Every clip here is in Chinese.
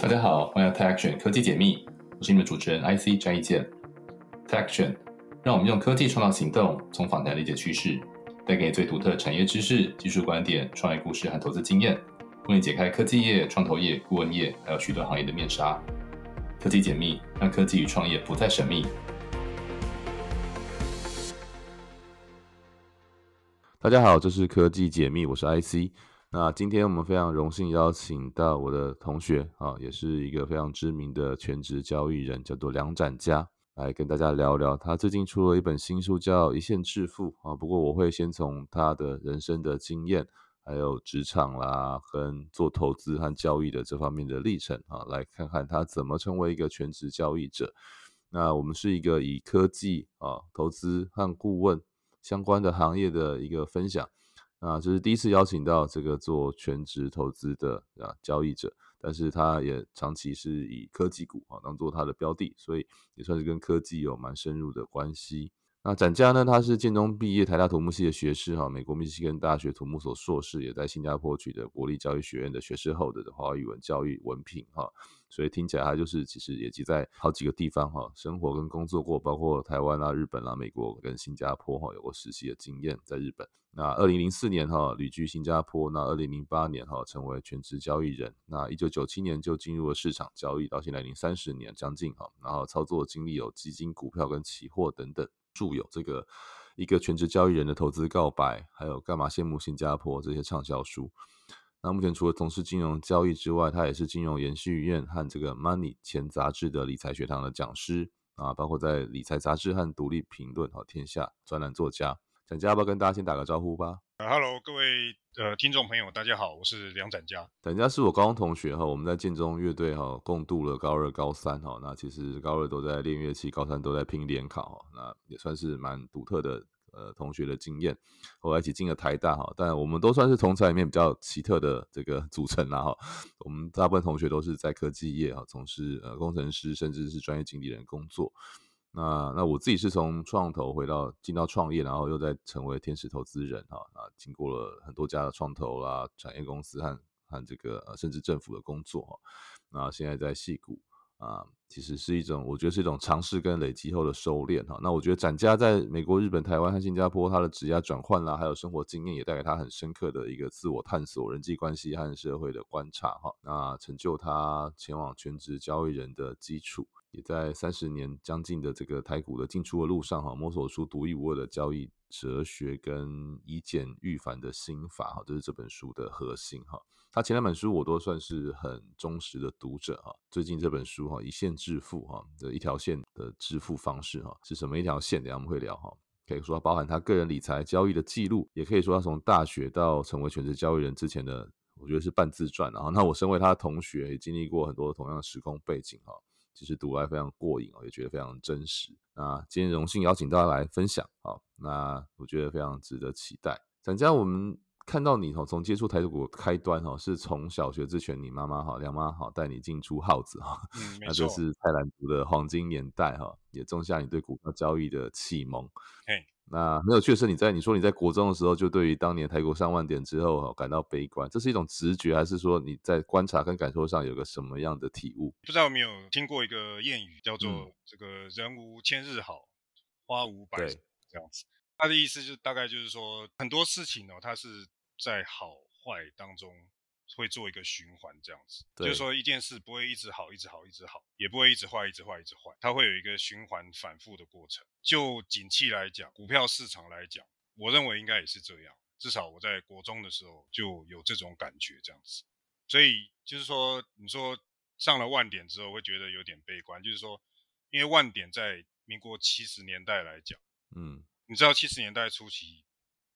大家好，欢迎来 Tech Action 科技解密，我是你们主持人 IC 张一健。Tech Action 让我们用科技创造行动，从访谈理解趋势，带给你最独特的产业知识、技术观点、创业故事和投资经验，为你解开科技业、创投业、顾问业还有许多行业的面纱。科技解密让科技与创业不再神秘。大家好，这是科技解密，我是 IC。那今天我们非常荣幸邀请到我的同学啊，也是一个非常知名的全职交易人，叫做梁展佳，来跟大家聊聊。他最近出了一本新书，叫《一线致富》啊。不过我会先从他的人生的经验，还有职场啦，跟做投资和交易的这方面的历程啊，来看看他怎么成为一个全职交易者。那我们是一个以科技啊、投资和顾问相关的行业的一个分享。啊，就是第一次邀请到这个做全职投资的啊交易者，但是他也长期是以科技股啊当做他的标的，所以也算是跟科技有蛮深入的关系。那展家呢，他是建中毕业，台大土木系的学士哈，美国密西根大学土木所硕士，也在新加坡取得国立教育学院的学士后的华语文教育文凭哈。所以听起来他就是其实也集在好几个地方哈，生活跟工作过，包括台湾啊、日本啊、美国跟新加坡哈，有过实习的经验在日本。那二零零四年哈旅居新加坡，那二零零八年哈成为全职交易人，那一九九七年就进入了市场交易，到现在已经三十年将近哈，然后操作经历有基金、股票跟期货等等，著有这个一个全职交易人的投资告白，还有干嘛羡慕新加坡这些畅销书。那目前除了从事金融交易之外，他也是金融研习院和这个 Money 钱杂志的理财学堂的讲师啊，包括在理财杂志和独立评论和天下专栏作家。展家要不要跟大家先打个招呼吧？呃，Hello，各位呃听众朋友，大家好，我是梁展家。展家是我高中同学哈，我们在建中乐队哈共度了高二、高三哈。那其实高二都在练乐器，高三都在拼联考哈。那也算是蛮独特的。呃，同学的经验，后来一起进了台大哈，但我们都算是同才里面比较奇特的这个组成啦哈。我们大部分同学都是在科技业哈，从事呃工程师甚至是专业经理人工作。那那我自己是从创投回到进到创业，然后又再成为天使投资人哈。啊，经过了很多家的创投啦、产业公司和和这个甚至政府的工作哈。那现在在戏谷。啊，其实是一种，我觉得是一种尝试跟累积后的收敛哈。那我觉得展家在美国、日本、台湾和新加坡，他的职业转换啦，还有生活经验，也带给他很深刻的一个自我探索、人际关系和社会的观察哈。那成就他前往全职交易人的基础，也在三十年将近的这个台股的进出的路上哈，摸索出独一无二的交易哲学跟以简驭繁的心法哈，这是这本书的核心哈。他前两本书我都算是很忠实的读者哈，最近这本书哈一线致富哈的一条线的致富方式哈是什么一条线？等下我们会聊哈，可以说包含他个人理财交易的记录，也可以说他从大学到成为全职交易人之前的，我觉得是半自传然后那我身为他的同学，也经历过很多同样的时空背景哈，其实读来非常过瘾哦，也觉得非常真实。那今天荣幸邀请大家来分享，好，那我觉得非常值得期待。展家我们。看到你哦，从接触台股开端哦，是从小学之前，你妈妈哈，梁妈好带你进出号子哈，那就是泰兰族的黄金年代哈，也种下你对股票交易的启蒙。嘿，那没有确实你在你说你在国中的时候就对于当年台股上万点之后哈感到悲观，这是一种直觉，还是说你在观察跟感受上有个什么样的体悟？不知道有没有听过一个谚语，叫做“这个人无千日好，花无百这样子”。他的意思就大概就是说，很多事情哦，它是在好坏当中会做一个循环，这样子，就是说一件事不会一直好，一直好，一直好，也不会一直坏，一直坏，一直坏，它会有一个循环反复的过程。就景气来讲，股票市场来讲，我认为应该也是这样。至少我在国中的时候就有这种感觉，这样子。所以就是说，你说上了万点之后会觉得有点悲观，就是说，因为万点在民国七十年代来讲，嗯。你知道七十年代初期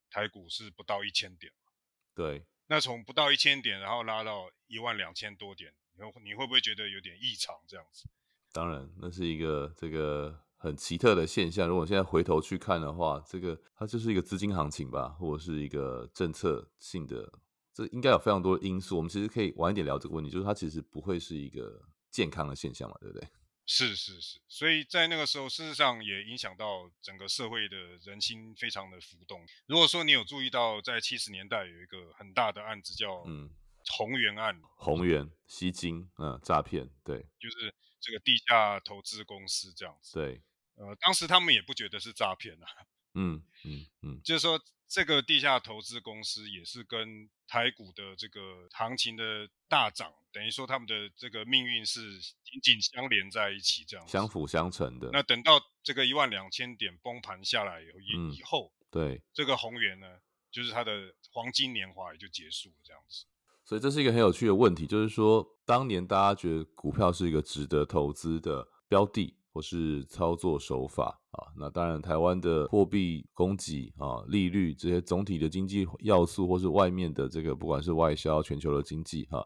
台股是不到一千点吗？对，那从不到一千点，然后拉到一万两千多点，你会你会不会觉得有点异常这样子？当然，那是一个这个很奇特的现象。如果现在回头去看的话，这个它就是一个资金行情吧，或者是一个政策性的，这应该有非常多的因素。我们其实可以晚一点聊这个问题，就是它其实不会是一个健康的现象嘛，对不对？是是是，所以在那个时候，事实上也影响到整个社会的人心非常的浮动。如果说你有注意到，在七十年代有一个很大的案子叫嗯。宏源案，宏源吸金，嗯，诈骗，对，就是这个地下投资公司这样子。对，呃，当时他们也不觉得是诈骗啊，嗯嗯嗯，就是说这个地下投资公司也是跟台股的这个行情的大涨，等于说他们的这个命运是紧紧相连在一起，这样相辅相成的。那等到这个一万两千点崩盘下来以后，嗯以以后对，这个宏源呢，就是它的黄金年华也就结束了，这样子。所以这是一个很有趣的问题，就是说，当年大家觉得股票是一个值得投资的标的，或是操作手法啊。那当然，台湾的货币供给啊、利率这些总体的经济要素，或是外面的这个不管是外销、全球的经济哈、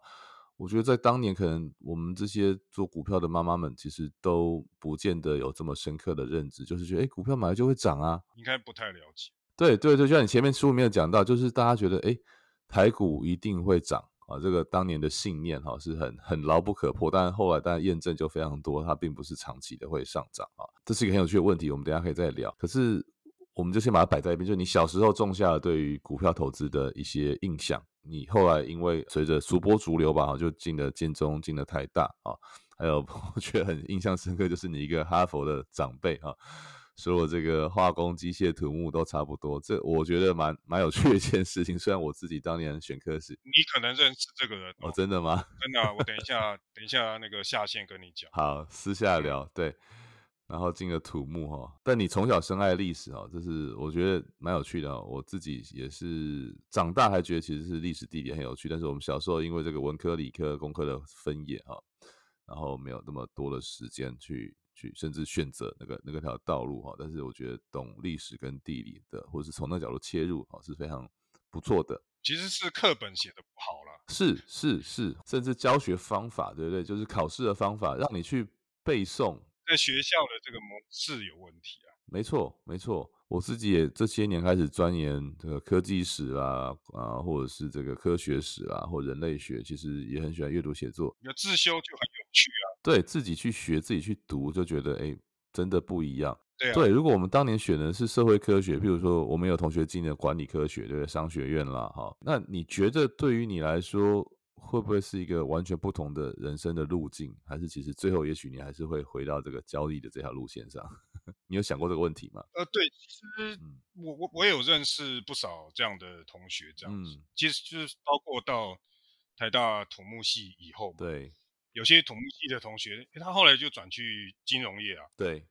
我觉得在当年可能我们这些做股票的妈妈们，其实都不见得有这么深刻的认知，就是觉得，哎，股票买了就会涨啊，应该不太了解。对对对，就像你前面书里面有讲到，就是大家觉得哎，诶台股一定会涨啊，这个当年的信念哈是很很牢不可破，但是后来当然验证就非常多，它并不是长期的会上涨啊，这是一个很有趣的问题，我们等下可以再聊。可是我们就先把它摆在一边，就是你小时候种下了对于股票投资的一些印象，你后来因为随着随波逐流吧，就进了建中，进了台大啊，还有 我觉得很印象深刻，就是你一个哈佛的长辈啊。说我这个化工、机械、土木都差不多，这我觉得蛮蛮有趣的一件事情。虽然我自己当年选科时，你可能认识这个人哦，哦，真的吗？真的啊、我等一下，等一下那个下线跟你讲。好，私下聊对。然后进了土木哈，但你从小深爱历史哈，这是我觉得蛮有趣的哦。我自己也是长大还觉得其实是历史地理很有趣，但是我们小时候因为这个文科、理科、工科的分野哈，然后没有那么多的时间去去甚至选择那个那个条道路哈。但是我觉得懂历史跟地理的，或者是从那角度切入哈，是非常不错的。其实是课本写的不好了，是是是，甚至教学方法，对不对？就是考试的方法，让你去背诵。在学校的这个模式有问题啊。没错，没错。我自己也这些年开始钻研这个科技史啦，啊，或者是这个科学史啦，或人类学，其实也很喜欢阅读写作。有自修就很有趣啊。对自己去学，自己去读，就觉得哎，真的不一样。对啊，对，如果我们当年选的是社会科学，譬如说我们有同学进了管理科学，对不对？商学院啦，哈，那你觉得对于你来说，会不会是一个完全不同的人生的路径？还是其实最后也许你还是会回到这个交易的这条路线上？你有想过这个问题吗？呃，对，其实嗯我我我有认识不少这样的同学，这样子，嗯，其实就是包括到台大土木系以后嘛，对有些土木系的同学，诶他后来就转去金融业啊，对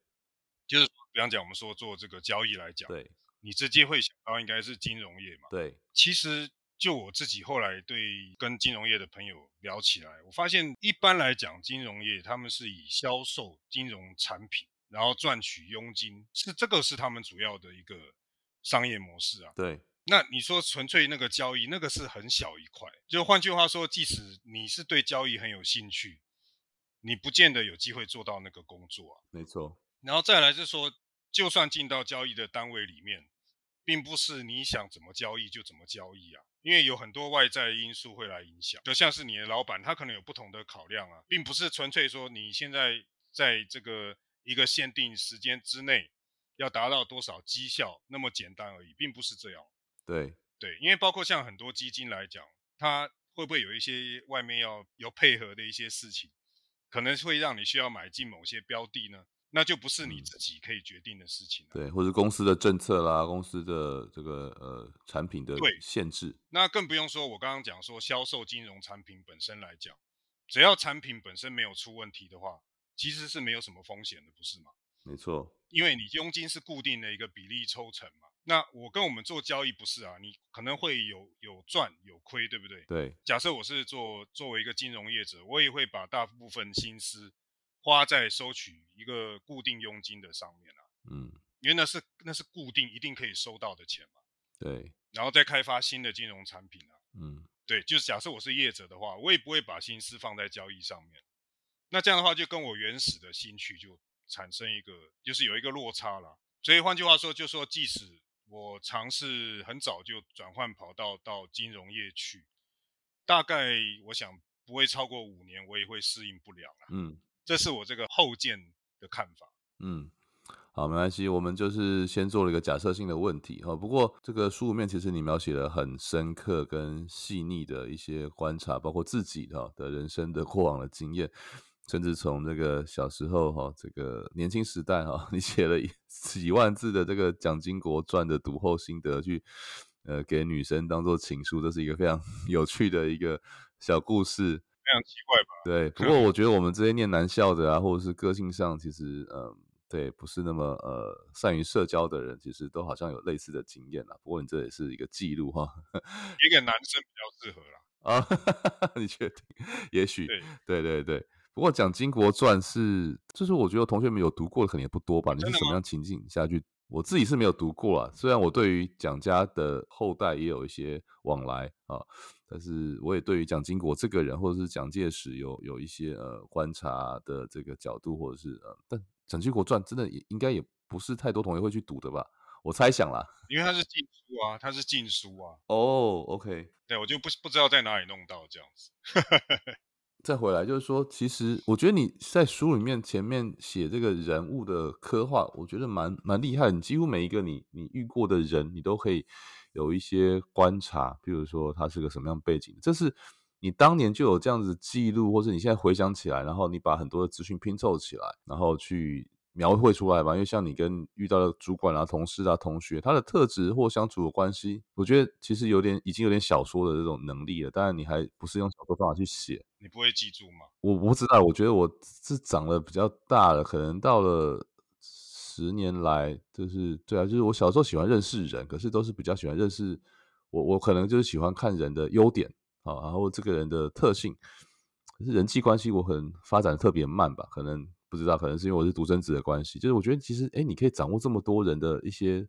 就是比方讲我们说做这个交易来讲，对你直接会想到应该是金融业嘛。对，其实就我自己后来对跟金融业的朋友聊起来，我发现一般来讲，金融业他们是以销售金融产品，然后赚取佣金，是这个是他们主要的一个商业模式啊。对那你说纯粹那个交易，那个是很小一块。就换句话说，即使你是对交易很有兴趣，你不见得有机会做到那个工作啊。没错，然后再来是说，就算进到交易的单位里面，并不是你想怎么交易就怎么交易啊，因为有很多外在因素会来影响，就像是你的老板，他可能有不同的考量啊，并不是纯粹说你现在在这个一个限定时间之内要达到多少绩效那么简单而已，并不是这样。对对，因为包括像很多基金来讲，它会不会有一些外面要有配合的一些事情，可能会让你需要买进某些标的呢？那就不是你嗯自己可以决定的事情了。对，或者公司的政策啦，公司的这个呃产品的对限制，那更不用说我刚刚讲说销售金融产品本身来讲，只要产品本身没有出问题的话，其实是没有什么风险的，不是吗？没错，因为你佣金是固定的一个比例抽成嘛。那我跟我们做交易不是啊，你可能会有有赚有亏，对不对？对假设我是做作为一个金融业者，我也会把大部分心思花在收取一个固定佣金的上面啊，嗯因为那是那是固定一定可以收到的钱嘛，对然后再开发新的金融产品啊。嗯对，就是假设我是业者的话，我也不会把心思放在交易上面。那这样的话，就跟我原始的兴趣就产生一个，就是有一个落差了。所以换句话说，就说即使我尝试很早就转换跑道到金融业去，大概我想不会超过五年，我也会适应不了了。嗯这是我这个后见的看法。嗯，好，没关系，我们就是先做了一个假设性的问题哈。不过这个书里面其实你描写了很深刻跟细腻的一些观察，包括自己哈的人生的过往的经验，甚至从这个小时候哈，这个年轻时代哈，你写了 几万字的这个蒋经国传的读后心得，去呃给女生当做情书，这是一个非常 有趣的一个小故事，非常奇怪吧？对。不过我觉得我们这些念男校的啊，或者是个性上，其实嗯。对，不是那么呃善于社交的人，其实都好像有类似的经验啦。不过你这也是一个记录哈，一个男生比较适合啦。啊，你确定？也许，对对对。不过讲《金国传》是，就是我觉得同学们有读过的可能也不多吧。你是什么样情境下去？我自己是没有读过啊。虽然我对于蒋家的后代也有一些往来啊，但是我也对于蒋经国这个人，或者是蒋介石有有一些呃观察的这个角度，或者是呃，但。《蒋经国传》真的也应该也不是太多同学会去读的吧？我猜想啦，因为他是禁书啊，他是禁书啊。哦，OK，对我就不不知道在哪里弄到这样子。再回来就是说，其实我觉得你在书里面前面写这个人物的刻画，我觉得蛮蛮厉害。你几乎每一个你你遇过的人，你都可以有一些观察，比如说他是个什么样背景，这是。你当年就有这样子记录，或者你现在回想起来，然后你把很多的资讯拼凑起来，然后去描绘出来吧。因为像你跟遇到的主管啊、同事啊、同学，他的特质或相处的关系，我觉得其实有点已经有点小说的这种能力了。当然，你还不是用小说方法去写，你不会记住吗？我不知道，我觉得我是长得比较大了，可能到了十年来，就是对啊，就是我小时候喜欢认识人，可是都是比较喜欢认识我，我可能就是喜欢看人的优点。啊，然后这个人的特性，可是人际关系我可能发展特别慢吧，可能不知道，可能是因为我是独生子的关系。就是我觉得其实，哎，你可以掌握这么多人的一些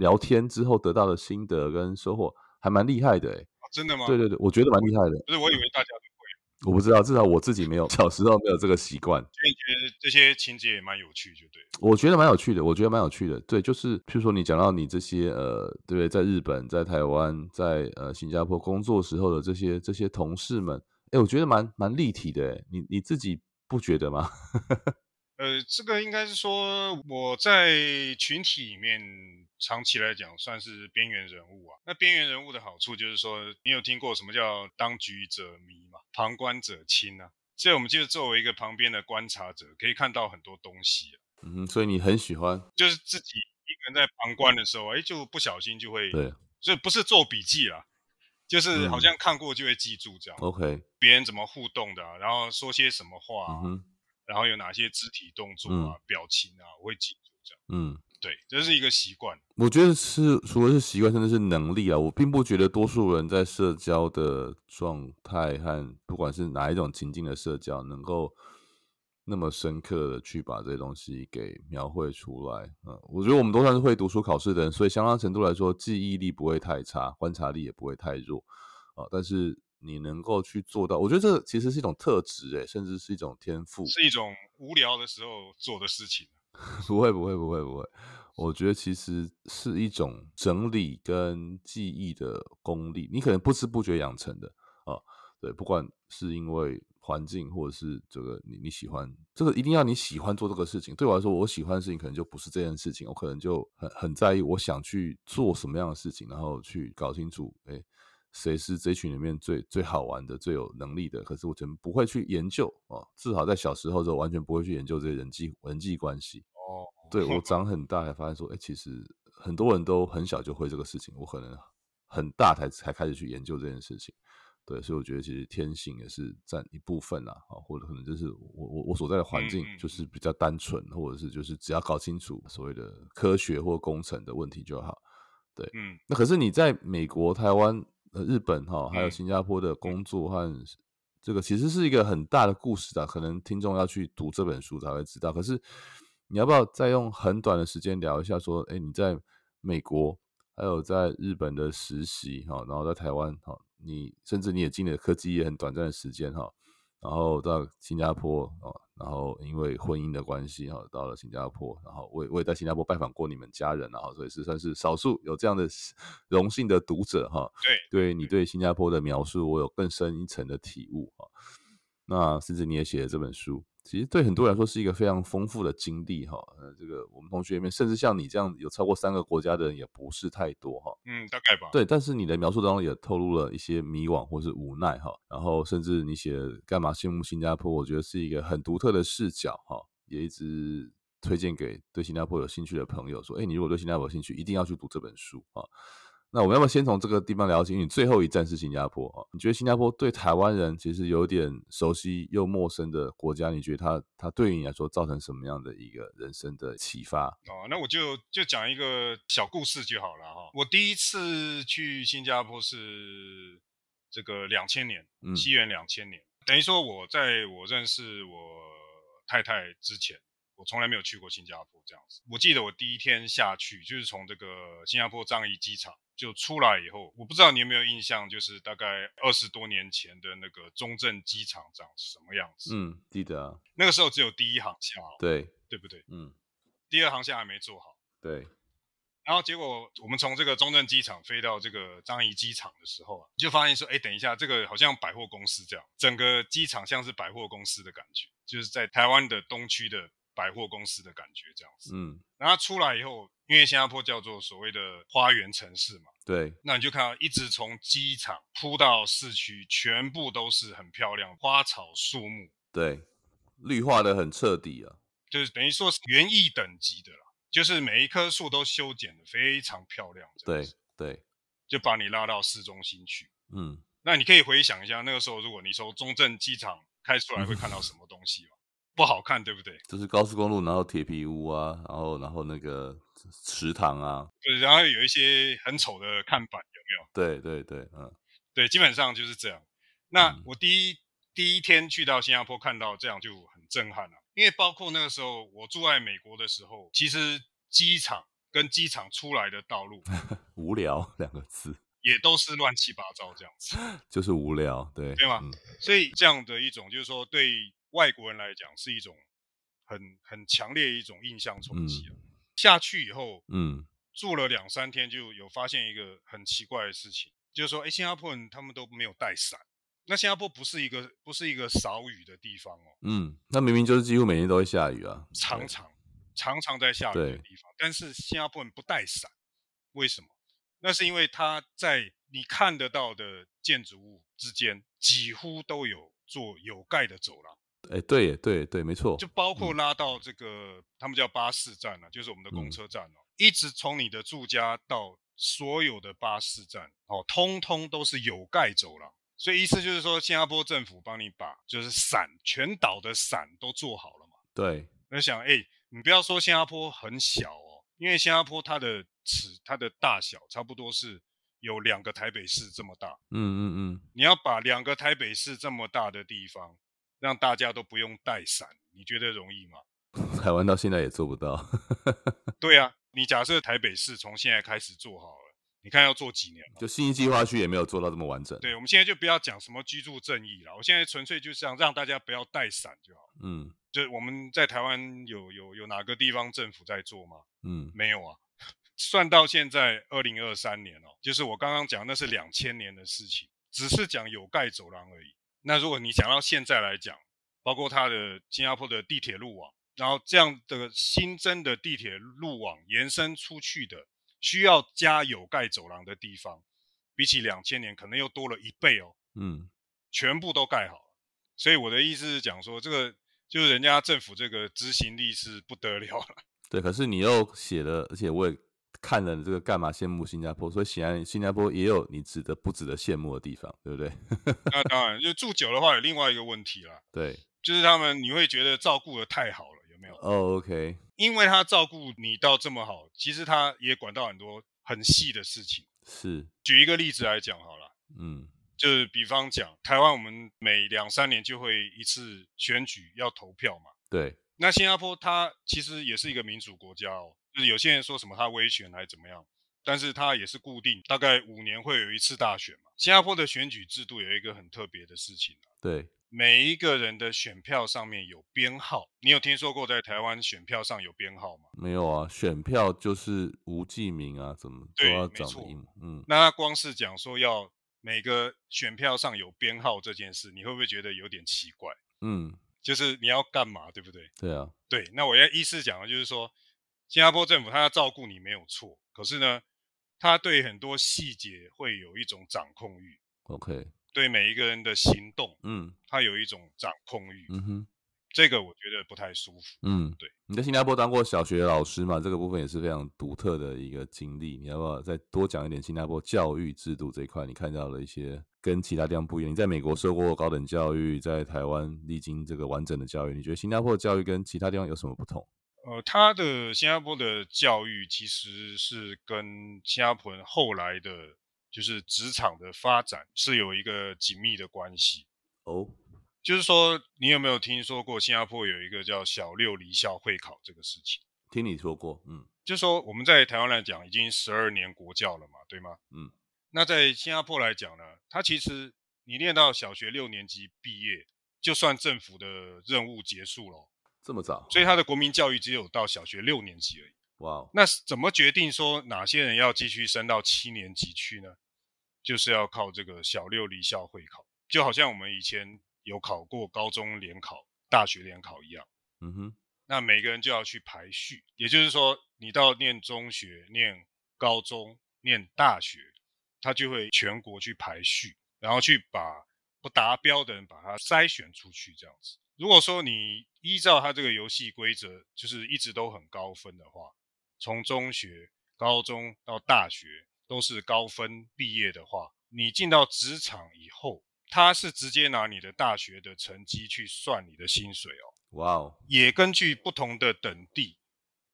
聊天之后得到的心得跟收获，还蛮厉害的，哎，真的吗？对对对，我觉得蛮厉害的。不是，我以为大家都会，我不知道，至少我自己没有，小时候没有这个习惯。所以觉得这些情节也蛮有趣，就对。我觉得蛮有趣的，我觉得蛮有趣的。对，就是譬如说你讲到你这些呃，对不对？在日本、在台湾、在呃新加坡工作时候的这些这些同事们，哎，我觉得蛮蛮立体的。你你自己不觉得吗？呃，这个应该是说我在群体里面长期来讲算是边缘人物啊。那边缘人物的好处就是说，你有听过什么叫当局者迷嘛？旁观者清啊。所以我们就是作为一个旁边的观察者，可以看到很多东西啊。嗯，所以你很喜欢，就是自己一个人在旁观的时候，哎，就不小心就会，对，所以不是做笔记啦，就是好像看过就会记住这样。OK，别人怎么互动的，然后说些什么话，然后有哪些肢体动作啊、表情啊，我会记住这样。嗯，对，这是一个习惯。我觉得是除了是习惯，甚至是能力啊。我并不觉得多数人在社交的状态和不管是哪一种情境的社交，能够。那么深刻的去把这些东西给描绘出来，嗯，我觉得我们都算是会读书考试的人，所以相当程度来说，记忆力不会太差，观察力也不会太弱，啊，但是你能够去做到，我觉得这其实是一种特质，诶，甚至是一种天赋，是一种无聊的时候做的事情。不会，不会，不会，不会，我觉得其实是一种整理跟记忆的功力，你可能不知不觉养成的，啊，对，不管是因为。环境或者是这个你你喜欢这个一定要你喜欢做这个事情。对我来说，我喜欢的事情可能就不是这件事情。我可能就很很在意，我想去做什么样的事情，然后去搞清楚，哎，谁是这群里面最最好玩的、最有能力的。可是我真不会去研究哦，至少在小时候的时候完全不会去研究这些人际人际关系。哦，对我 长很大才发现说，哎，其实很多人都很小就会这个事情，我可能很大才才开始去研究这件事情。对，所以我觉得其实天性也是占一部分啦，啊，或者可能就是我我我所在的环境就是比较单纯，或者是就是只要搞清楚所谓的科学或工程的问题就好。对，嗯，那可是你在美国、台湾、呃日本哈，还有新加坡的工作和这个其实是一个很大的故事啊，可能听众要去读这本书才会知道。可是你要不要再用很短的时间聊一下，说，哎，你在美国还有在日本的实习哈，然后在台湾哈。你甚至你也进了科技业很短暂的时间哈，然后到新加坡啊，然后因为婚姻的关系哈，到了新加坡，然后我也我也在新加坡拜访过你们家人，然后所以是算是少数有这样的荣幸的读者哈。对，对你对新加坡的描述，我有更深一层的体悟啊。那甚至你也写了这本书，其实对很多人来说是一个非常丰富的经历哈。呃，这个我们同学里面，甚至像你这样有超过三个国家的人也不是太多哈。嗯，大概吧。对，但是你的描述当中也透露了一些迷惘或是无奈哈。然后甚至你写干嘛羡慕新加坡，我觉得是一个很独特的视角哈。也一直推荐给对新加坡有兴趣的朋友说，哎，你如果对新加坡有兴趣，一定要去读这本书啊。那我们要不要先从这个地方聊起？你最后一站是新加坡啊？你觉得新加坡对台湾人其实有点熟悉又陌生的国家？你觉得它它对于你来说造成什么样的一个人生的启发？哦，那我就就讲一个小故事就好了哈。我第一次去新加坡是这个两千年，西元两千年，等于说我在我认识我太太之前。我从来没有去过新加坡这样子。我记得我第一天下去，就是从这个新加坡樟宜机场就出来以后，我不知道你有没有印象，就是大概二十多年前的那个中正机场长什么样子？嗯，记得啊。那个时候只有第一航厦，对对不对？嗯。第二航厦还没做好。对。然后结果我们从这个中正机场飞到这个樟宜机场的时候啊，就发现说，哎，等一下，这个好像百货公司这样，整个机场像是百货公司的感觉，就是在台湾的东区的。百货公司的感觉这样子，嗯，然后出来以后，因为新加坡叫做所谓的花园城市嘛，对，那你就看到一直从机场铺到市区，全部都是很漂亮花草树木，对，绿化的很彻底啊，就是等于说是园艺等级的啦，就是每一棵树都修剪的非常漂亮，对对，就把你拉到市中心去，嗯，那你可以回想一下那个时候，如果你从中正机场开出来，会看到什么东西吗？不好看，对不对？就是高速公路，然后铁皮屋啊，然后然后那个池塘啊，对，然后有一些很丑的看板，有没有？对对对，嗯，对，基本上就是这样。那我第一第一天去到新加坡，看到这样就很震撼了，因为包括那个时候我住在美国的时候，其实机场跟机场出来的道路 无聊两个字，也都是乱七八糟这样子，就是无聊，对对吗？所以这样的一种就是说对。外国人来讲是一种很很强烈一种印象冲击啊！下去以后，嗯，住了两三天，就有发现一个很奇怪的事情，就是说，哎，新加坡人他们都没有带伞。那新加坡不是一个不是一个少雨的地方哦，嗯，那明明就是几乎每天都会下雨啊，常常常常在下雨的地方，但是新加坡人不带伞，为什么？那是因为他在你看得到的建筑物之间几乎都有做有盖的走廊。哎，对，对，对，没错，就包括拉到这个，他们叫巴士站啊，就是我们的公车站哦，一直从你的住家到所有的巴士站哦，通通都是有盖走廊，所以意思就是说，新加坡政府帮你把就是伞全岛的伞都做好了嘛。对，那想，哎，你不要说新加坡很小哦，因为新加坡它的尺，它的大小差不多是有两个台北市这么大。嗯嗯嗯，你要把两个台北市这么大的地方。让大家都不用带伞，你觉得容易吗？台湾到现在也做不到。对啊，你假设台北市从现在开始做好了，你看要做几年？就新计划区也没有做到这么完整。对，我们现在就不要讲什么居住正义了，我现在纯粹就是想让大家不要带伞就好。嗯，就我们在台湾有有有哪个地方政府在做吗？嗯，没有啊。算到现在二零二三年哦，就是我刚刚讲那是两千年的事情，只是讲有盖走廊而已。那如果你讲到现在来讲，包括它的新加坡的地铁路网，然后这样的新增的地铁路网延伸出去的，需要加有盖走廊的地方，比起两千年可能又多了一倍哦。嗯，全部都盖好了。所以我的意思是讲说，这个就是人家政府这个执行力是不得了了。对，可是你又写了，而且我也。看了这个干嘛羡慕新加坡？所以显然新加坡也有你值得不值得羡慕的地方，对不对？那当然，就住久的话有另外一个问题啦。对，就是他们你会觉得照顾的太好了，有没有？哦，OK。因为他照顾你到这么好，其实他也管到很多很细的事情。是，举一个例子来讲好了，嗯，就是比方讲台湾，我们每两三年就会一次选举要投票嘛。对。那新加坡它其实也是一个民主国家哦。就是有些人说什么他威权还是怎么样，但是他也是固定，大概五年会有一次大选嘛。新加坡的选举制度有一个很特别的事情，对，每一个人的选票上面有编号。你有听说过在台湾选票上有编号吗？没有啊，选票就是无记名啊，怎么都要找嗯，那他光是讲说要每个选票上有编号这件事，你会不会觉得有点奇怪？嗯。就是你要干嘛，对不对？对啊，对。那我要意思讲的就是说，新加坡政府他要照顾你没有错，可是呢，他对很多细节会有一种掌控欲。OK，对每一个人的行动，嗯他有一种掌控欲。嗯哼，这个我觉得不太舒服。嗯，对。你在新加坡当过小学老师嘛？这个部分也是非常独特的一个经历。你要不要再多讲一点新加坡教育制度这一块？你看到了一些跟其他地方不一样。你在美国受过高等教育，在台湾历经这个完整的教育，你觉得新加坡的教育跟其他地方有什么不同？呃，他的新加坡的教育其实是跟新加坡人后来的，就是职场的发展是有一个紧密的关系。哦，就是说，你有没有听说过新加坡有一个叫小六离校会考这个事情？听你说过，嗯就是说我们在台湾来讲，已经十二年国教了嘛，对吗？嗯。那在新加坡来讲呢，它其实你念到小学六年级毕业，就算政府的任务结束了，这么早？所以他的国民教育只有到小学六年级而已。哇哦，那怎么决定说哪些人要继续升到七年级去呢？就是要靠这个小六离校会考，就好像我们以前有考过高中联考、大学联考一样。嗯哼，那每个人就要去排序，也就是说，你到念中学、念高中、念大学，他就会全国去排序，然后去把不达标的人把他筛选出去，这样子。如果说你依照他这个游戏规则，就是一直都很高分的话，从中学、高中到大学都是高分毕业的话，你进到职场以后，他是直接拿你的大学的成绩去算你的薪水哦。哇哦，也根据不同的等地，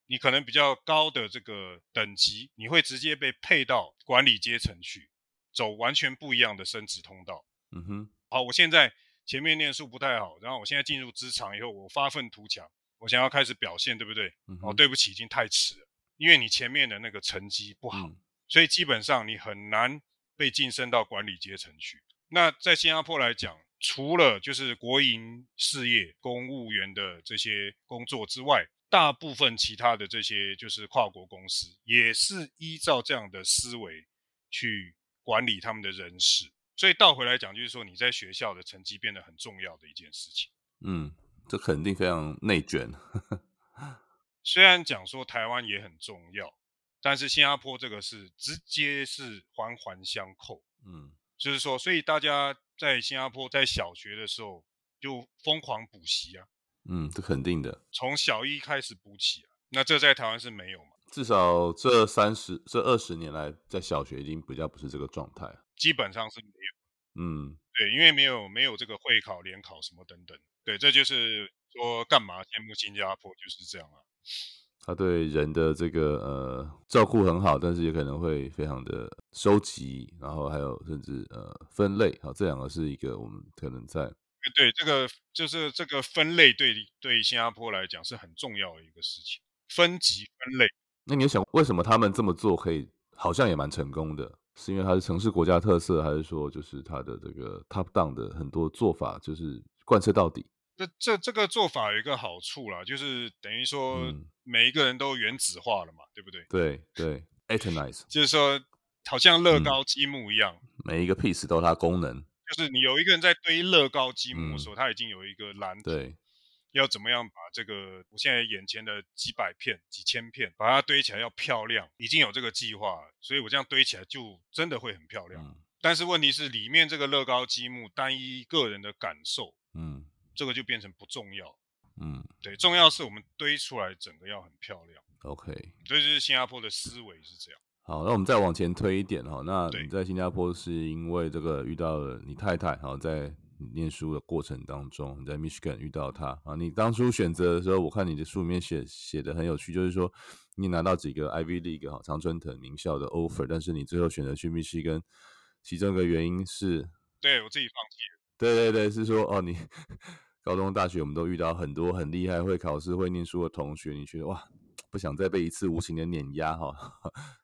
你可能比较高的这个等级，你会直接被配到管理阶层去，走完全不一样的升职通道。嗯哼，好，我现在前面念书不太好，然后我现在进入职场以后，我发愤图强，我想要开始表现，对不对？哦，对不起，已经太迟了，因为你前面的那个成绩不好，嗯所以基本上你很难被晋升到管理阶层去。那在新加坡来讲，除了就是国营事业、公务员的这些工作之外，大部分其他的这些就是跨国公司，也是依照这样的思维去管理他们的人事。所以倒回来讲，就是说你在学校的成绩变得很重要的一件事情。嗯，这肯定非常内卷。虽然讲说台湾也很重要，但是新加坡这个是直接是环环相扣。嗯就是说，所以大家在新加坡在小学的时候就疯狂补习啊，嗯，这肯定的。从小一开始补起啊。那这在台湾是没有嘛？至少这三十、这二十年来，在小学已经比较不是这个状态。基本上是没有。嗯对，因为没有没有这个会考、联考什么等等。对，这就是说干嘛羡慕新加坡就是这样啊。他对人的这个呃照顾很好，但是也可能会非常的收集，然后还有甚至呃分类，好，这两个是一个我们可能在对对，这个就是这个分类对对新加坡来讲是很重要的一个事情，分级分类。那你有想为什么他们这么做可以好像也蛮成功的？是因为它是城市国家特色，还是说就是它的这个 top down 的很多做法就是贯彻到底？这这这个做法有一个好处啦，就是等于说嗯。每一个人都原子化了嘛，对不对？对对，atomize。就是说好像乐嗯。高积木一样，每一个 piece 都有它功能，就是你有一个人在堆乐高积木的时候，他已经有一个蓝图，要怎么样把这个我现在眼前的几百片、几千片，把它堆起来要漂亮，已经有这个计划，所以我这样堆起来就真的会很漂亮。嗯但是问题是，里面这个乐高积木单一个人的感受，嗯这个就变成不重要。嗯对，重要是我们堆出来整个要很漂亮。，OK。所以就是新加坡的思维是这样。好，那我们再往前推一点哈。那你在新加坡是因为这个遇到了你太太，好在你念书的过程当中，你在 Michigan 遇到他啊。你当初选择的时候，我看你的书里面写写的很有趣，就是说你拿到几个 Ivy League 哈常春藤名校的 offer，但是你最后选择去密西根，其中一个原因是，对我自己放弃了。对对对，是说哦你高中大学我们都遇到很多很厉害会考试会念书的同学，你觉得哇不想再被一次无情的碾压哈。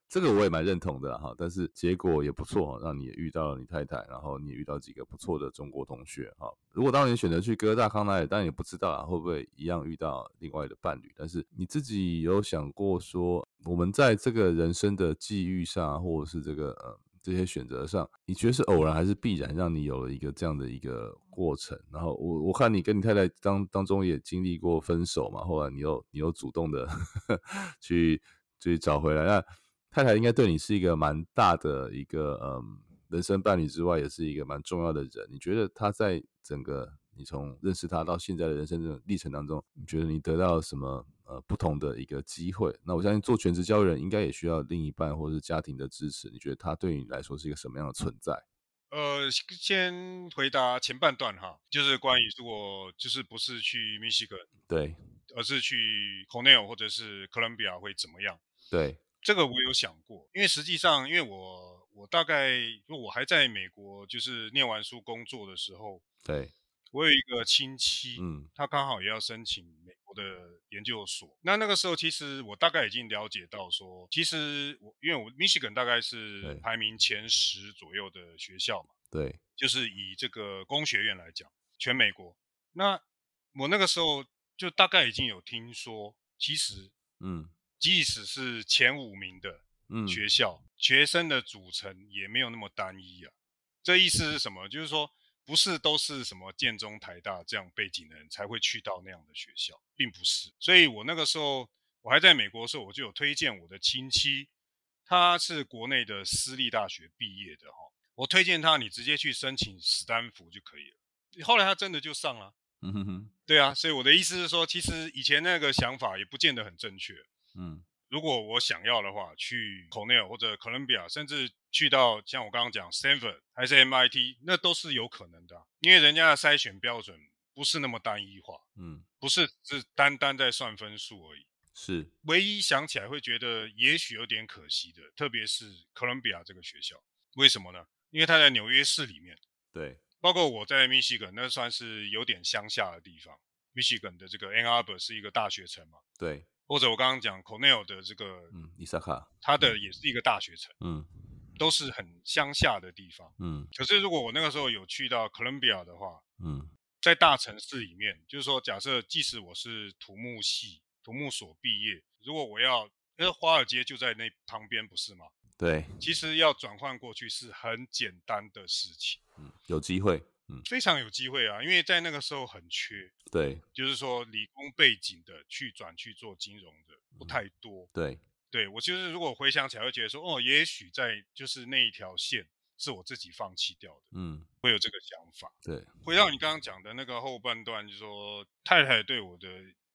这个我也蛮认同的哈，但是结果也不错，让你也遇到了你太太，然后你也遇到几个不错的中国同学哈。如果当年选择去哥大康奈尔，当然也不知道啊会不会一样遇到另外的伴侣。但是你自己有想过说，我们在这个人生的际遇上，或者是这个呃这些选择上，你觉得是偶然还是必然，让你有了一个这样的一个过程？然后我我看你跟你太太当当中也经历过分手嘛，后来你又你又主动的 去去找回来，那太太应该对你是一个蛮大的一个嗯人生伴侣之外，也是一个蛮重要的人。你觉得她在整个你从认识她到现在的人生这种历程当中，你觉得你得到了什么？呃，不同的一个机会。那我相信做全职交易人应该也需要另一半或者是家庭的支持。你觉得他对你来说是一个什么样的存在？呃，先回答前半段哈，就是关于如果就是不是去密西根，对，而是去 Cornell 或者是哥伦比亚会怎么样？对，这个我有想过，因为实际上，因为我我大概因为我还在美国，就是念完书工作的时候，对。我有一个亲戚，嗯，他刚好也要申请美国的研究所。那那个时候，其实我大概已经了解到说，其实我因为我 Michigan 大概是排名前十左右的学校嘛，对，就是以这个工学院来讲，全美国。那我那个时候就大概已经有听说，其实，嗯，即使是前五名的学校，学生的组成也没有那么单一啊。这意思是什么？就是说。不是都是什么建中、台大这样背景的人才会去到那样的学校，并不是。所以我那个时候我还在美国的时候，我就有推荐我的亲戚，他是国内的私立大学毕业的哈，我推荐他，你直接去申请史丹福就可以了。后来他真的就上了，嗯哼哼，对啊。所以我的意思是说，其实以前那个想法也不见得很正确，嗯。如果我想要的话，去 Cornell 或者 Columbia，甚至去到像我刚刚讲 Stanford 还是 MIT，那都是有可能的，因为人家的筛选标准不是那么单一化，嗯，不是是单单在算分数而已。是，唯一想起来会觉得也许有点可惜的，特别是 Columbia 这个学校，为什么呢？因为它在纽约市里面，对，包括我在密西根，那算是有点乡下的地方。密西根的这个 Ann Arbor 是一个大学城嘛，对。或者我刚刚讲 Cornell 的这个，嗯，伊萨卡，它的也是一个大学城，嗯，都是很乡下的地方，嗯。可是如果我那个时候有去到 Columbia 的话，嗯，在大城市里面，就是说，假设即使我是土木系、土木所毕业，如果我要，因为华尔街就在那旁边，不是吗？对。其实要转换过去是很简单的事情，嗯，有机会。嗯，非常有机会啊，因为在那个时候很缺，对，就是说理工背景的去转去做金融的不太多，对，对我就是如果回想起来会觉得说，哦，也许在就是那一条线是我自己放弃掉的，嗯，会有这个想法。对，回到你刚刚讲的那个后半段，就是说太太对我的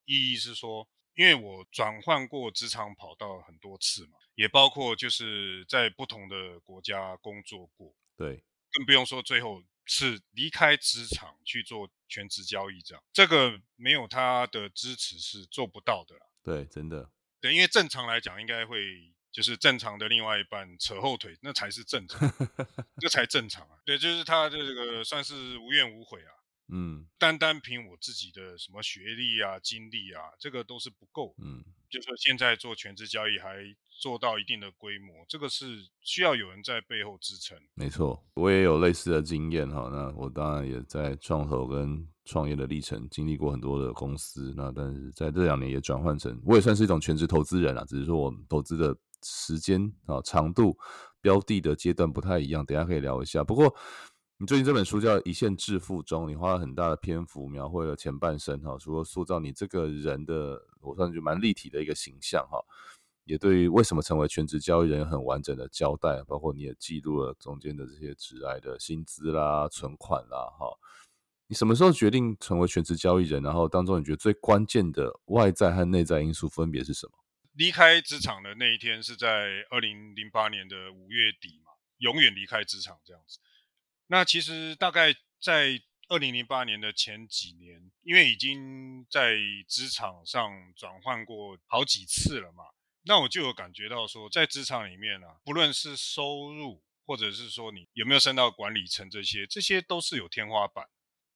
意义是说，因为我转换过职场跑道很多次嘛，也包括就是在不同的国家工作过，对，更不用说最后。是离开职场去做全职交易这样，这个没有他的支持是做不到的啦。对，真的。对，因为正常来讲，应该会就是正常的另外一半扯后腿，那才是正常，这才正常啊。对，就是他的这个算是无怨无悔啊。嗯，单单凭我自己的什么学历啊、经历啊，这个都是不够。嗯。就是现在做全职交易还做到一定的规模，这个是需要有人在背后支撑。没错，我也有类似的经验哈。那我当然也在创投跟创业的历程经历过很多的公司。那但是在这两年也转换成，我也算是一种全职投资人啊，只是说我投资的时间啊长度、标的的阶段不太一样。等下可以聊一下。不过。你最近这本书叫《一线致富》中，你花了很大的篇幅描绘了前半生哈，除了塑造你这个人的，我算是蛮立体的一个形象哈，也对于为什么成为全职交易人有很完整的交代，包括你也记录了中间的这些职来的薪资啦、存款啦哈。你什么时候决定成为全职交易人？然后当中你觉得最关键的外在和内在因素分别是什么？离开职场的那一天是在二零零八年的五月底嘛，永远离开职场这样子。那其实大概在二零零八年的前几年，因为已经在职场上转换过好几次了嘛，那我就有感觉到说，在职场里面啊，不论是收入，或者是说你有没有升到管理层，这些这些都是有天花板。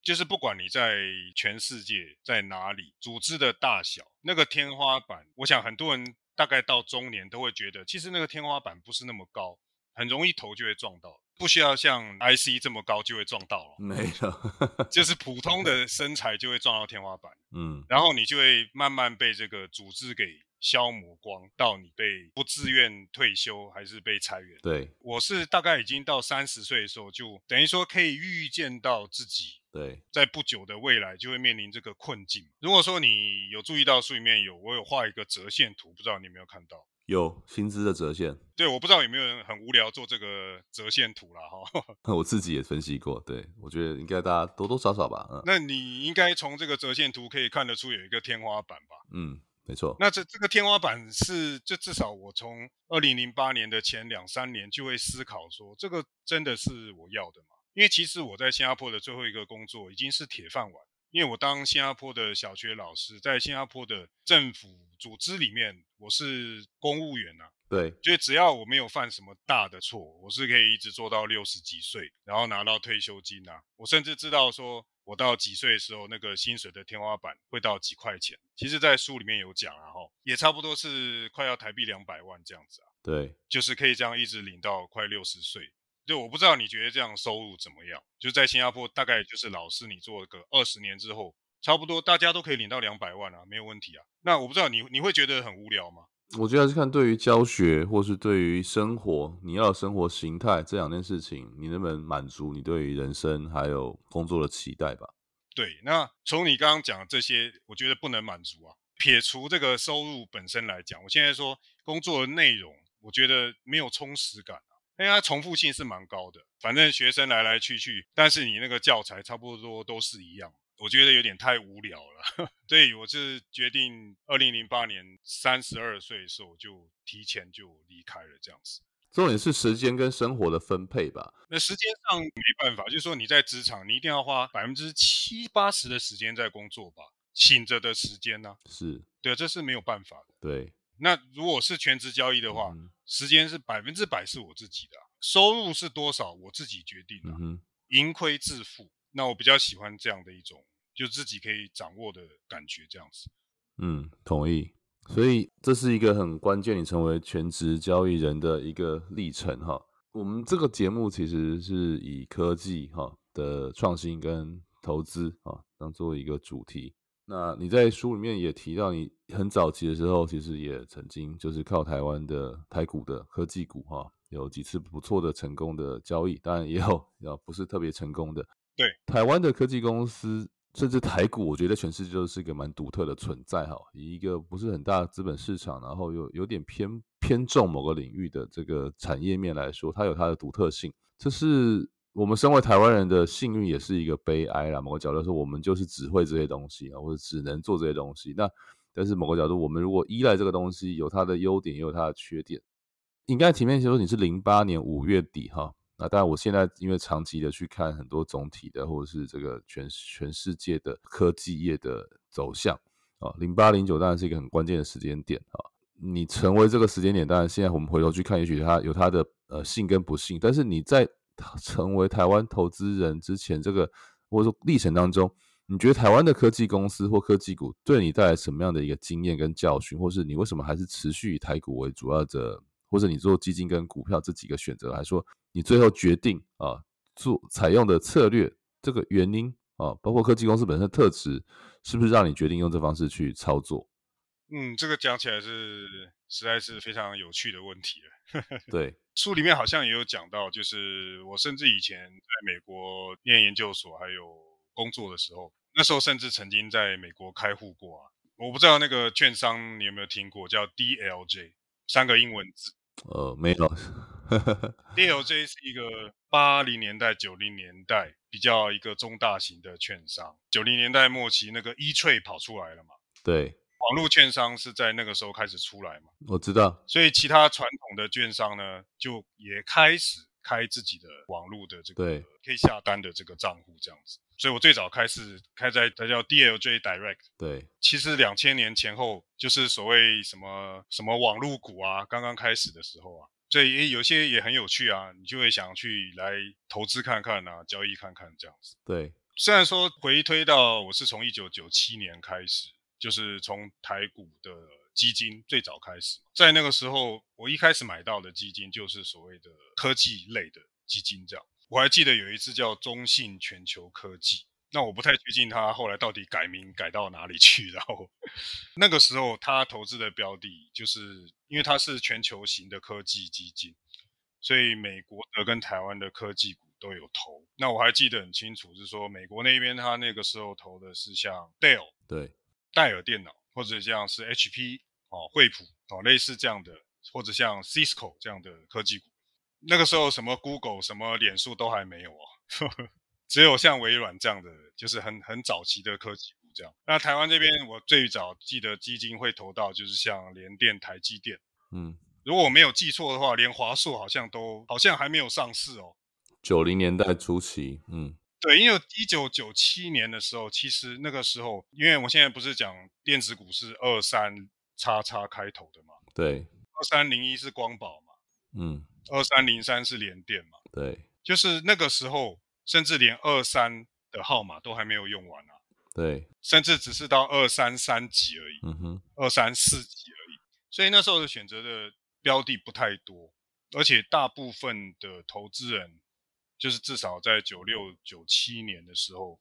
就是不管你在全世界在哪里，组织的大小，那个天花板，我想很多人大概到中年都会觉得，其实那个天花板不是那么高，很容易头就会撞到。不需要像 IC 这么高就会撞到了，没有，就是普通的身材就会撞到天花板，嗯，然后你就会慢慢被这个组织给消磨光，到你被不自愿退休还是被裁员。对我是大概已经到三十岁的时候，就等于说可以预见到自己对，在不久的未来就会面临这个困境。如果说你有注意到书里面有我有画一个折线图，不知道你有没有看到？有薪资的折线，对，我不知道有没有人很无聊做这个折线图了哈。我自己也分析过，对我觉得应该大家多多少少吧，嗯那你应该从这个折线图可以看得出有一个天花板吧？嗯，没错，那这这个天花板是，就至少我从二零零八年的前两三年就会思考说，这个真的是我要的吗？因为其实我在新加坡的最后一个工作已经是铁饭碗，因为我当新加坡的小学老师，在新加坡的政府组织里面，我是公务员啊，对就是只要我没有犯什么大的错，我是可以一直做到六十几岁，然后拿到退休金啊。我甚至知道说，我到几岁的时候，那个薪水的天花板会到几块钱。其实，在书里面有讲啊，哈，也差不多是快要台币两百万这样子啊，对，就是可以这样一直领到快六十岁。就我不知道你觉得这样收入怎么样？就在新加坡，大概就是老师你做个二十年之后，差不多大家都可以领到两百万啊，没有问题啊。那我不知道你你会觉得很无聊吗？我觉得还是看对于教学或是对于生活，你要生活形态这两件事情，你能不能满足你对于人生还有工作的期待吧？对，那从你刚刚讲的这些，我觉得不能满足啊。撇除这个收入本身来讲，我现在说工作的内容，我觉得没有充实感啊，因为它重复性是蛮高的。反正学生来来去去，但是你那个教材差不多都是一样，我觉得有点太无聊了。所以我是决定二零零八年三十二岁的时候就提前就离开了这样子。重点是时间跟生活的分配吧。那时间上没办法，就是说你在职场，你一定要花百分之七八十的时间在工作吧，醒着的时间呢、是，对，这是没有办法的。对，那如果是全职交易的话，嗯时间是百分之百是我自己的啊、收入是多少我自己决定的啊、嗯，盈亏自负。那我比较喜欢这样的一种，就自己可以掌握的感觉，这样子。嗯，同意。所以这是一个很关键，你成为全职交易人的一个历程哈。我们这个节目其实是以科技哈的创新跟投资啊当做一个主题。那你在书里面也提到，你很早期的时候，其实也曾经就是靠台湾的台股的科技股哈，有几次不错的成功的交易，当然也有啊不是特别成功的。对，台湾的科技公司甚至台股，我觉得全世界都是一个蛮独特的存在哈。以一个不是很大的资本市场，然后又有点偏偏重某个领域的这个产业面来说，它有它的独特性。这是我们身为台湾人的幸运，也是一个悲哀啦。某个角度说，我们就是只会这些东西啊，或者只能做这些东西。那但是某个角度，我们如果依赖这个东西，有它的优点，也有它的缺点。你刚才前面说你是零八年五月底哈，那当然我现在因为长期的去看很多总体的或者是这个全全世界的科技业的走向啊，零八零九当然是一个很关键的时间点啊。你成为这个时间点，当然现在我们回头去看，也许它有它的呃幸跟不幸，但是你在成为台湾投资人之前，这个或者说历程当中，你觉得台湾的科技公司或科技股对你带来什么样的一个经验跟教训，或是你为什么还是持续以台股为主要的，或者你做基金跟股票这几个选择来说，你最后决定啊做采用的策略这个原因啊，包括科技公司本身的特质，是不是让你决定用这方式去操作？嗯，这个讲起来是实在是非常有趣的问题了。对，书里面好像也有讲到，就是我甚至以前在美国念研究所还有工作的时候，那时候甚至曾经在美国开户过啊。我不知道那个券商你有没有听过，叫 DLJ，三个英文字。呃，没有，DLJ 是一个八零年代、九零年代比较一个中大型的券商。九零年代末期，那个 E-Trade 跑出来了嘛，对，网络券商是在那个时候开始出来嘛。我知道，所以其他传统的券商呢，就也开始开自己的网络的这个可以下单的这个账户这样子。所以我最早开始开在它叫 DLJ Direct。对，其实两千年前后就是所谓什么什么网络股啊，刚刚开始的时候啊，所以也有些也很有趣啊，你就会想去来投资看看啊，交易看看这样子。对，虽然说回推到我是从一九九七年开始，就是从台股的基金最早开始，在那个时候，我一开始买到的基金就是所谓的科技类的基金，这样。我还记得有一次叫中信全球科技，那我不太确定它后来到底改名改到哪里去。然后那个时候他投资的标的，就是因为它是全球型的科技基金，所以美国的跟台湾的科技股都有投。那我还记得很清楚，是说美国那边他那个时候投的是像 Dell 对戴尔电脑，或者像是 HP 哦惠普哦类似这样的，或者像 Cisco 这样的科技股。那个时候什么 Google 什么脸书都还没有哦。只有像微软这样的，就是很很早期的科技股这样。那台湾这边，我最早记得基金会投到，就是像联电、台积电。嗯，如果我没有记错的话，连华硕好像都好像还没有上市哦。九零年代初期，嗯，对，因为一九九七年的时候，其实那个时候，因为我现在不是讲电子股是二三叉叉开头的嘛？对，二三零一是光宝嘛？嗯，二三零三是联电嘛？对，就是那个时候。甚至连二三的号码都还没有用完啊！对，甚至只是到二三三级而已，嗯哼，二三四级而已。所以那时候的选择的标的不太多，而且大部分的投资人，就是至少在九六九七年的时候，